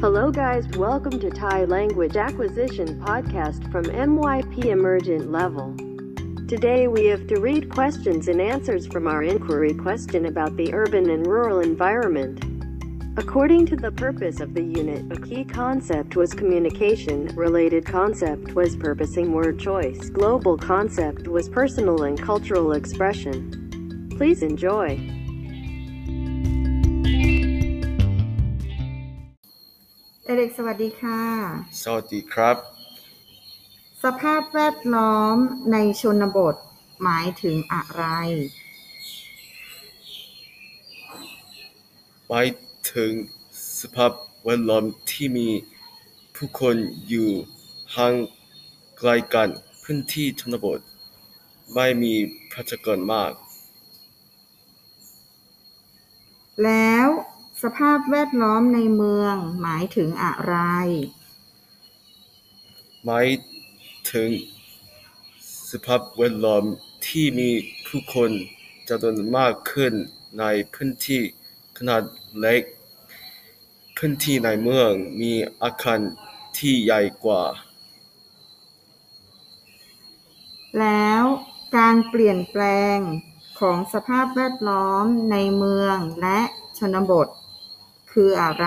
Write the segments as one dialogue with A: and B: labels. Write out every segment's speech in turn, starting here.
A: Hello, guys. Welcome to Thai Language Acquisition Podcast from MYP Emergent Level. Today we have to read questions and answers from our inquiry question about the urban and rural environment. According to the purpose of the unit, a key concept was communication, related concept was purposing word choice, global concept was personal and cultural expression. Please enjoy.
B: เด็กๆสวัสดีค่ะ
C: สวัสดีครับ
B: สภาพแวดล้อมในชนบทหมายถึงอะไร
C: หมายถึงสภาพแวดล้อมที่มีผู้คนอยู่ห่างไกลกันพื้นที่ชนบท ไม่มีประชากรมาก
B: แล้ว สภาพแวดล้อมในเมืองหมายถึงอะไร
C: หมายถึงสภาพแวดล้อมที่มีผู้คนจำนวนมากขึ้นในพื้นที่ขนาดเล็ก พื้นที่ในเมืองมีอาคารที่ใหญ่กว่า
B: แล้วการเปลี่ยนแปลงของสภาพแวดล้อมในเมืองและชนบท คืออะไร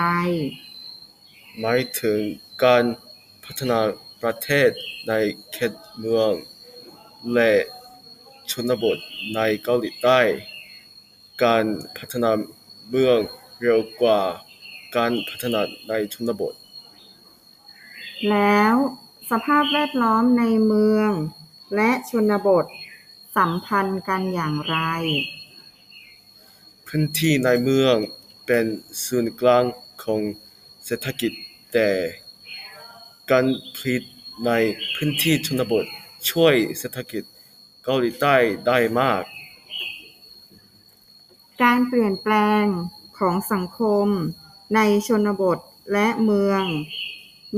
C: หมายถึงการพัฒนาประเทศในเขตเมืองและชนบทในเกาหลีใต้ การพัฒนาเมืองเร็วกว่าการพัฒนาในชนบท
B: แล้วสภาพแวดล้อมในเมืองและชนบทสัมพันธ์กันอย่างไร
C: พื้นที่ในเมือง เป็นศูนย์กลางของเศรษฐกิจ แต่การผลิตในพื้นที่ชนบทช่วยเศรษฐกิจเกาหลีใต้ได้มาก
B: การเปลี่ยนแปลงของสังคมในชนบทและเมือง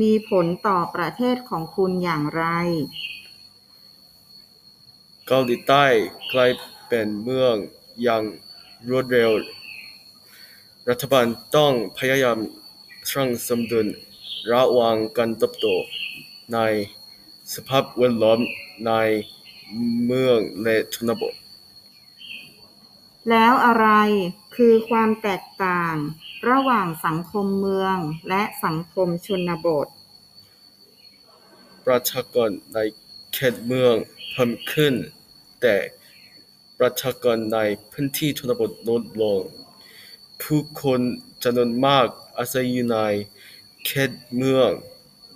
B: มีผลต่อประเทศของคุณอย่างไร
C: เกาหลีใต้กลายเป็นเมืองอย่างรวดเร็ว รัฐบาลต้องพยายามสร้างสมดุลระหว่างการเติบโตในสภาพแวดล้อมในเมืองและชนบท
B: แล้วอะไรคือความแตกต่างระหว่างสังคมเมืองและสังคมชนบท
C: ประชากรในเขตเมืองเพิ่มขึ้น แต่ประชากรในพื้นที่ชนบทลดลง ผู้คนจำนวนมากอาศัยอยู่ในเขตเมือง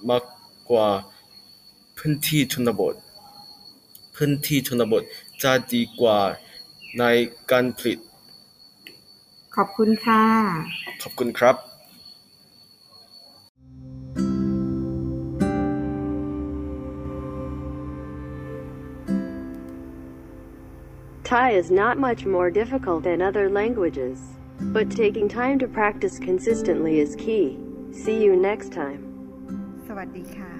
C: มากกว่าพื้นที่ชนบท พื้นที่ชนบทจะดีกว่าในการผลิต
B: ขอบคุณค่ะ
C: ขอบคุณครับ
A: Thai is not much more difficult than other languages, but taking time to practice consistently is key. See you next time.
B: สวัสดีค่ะ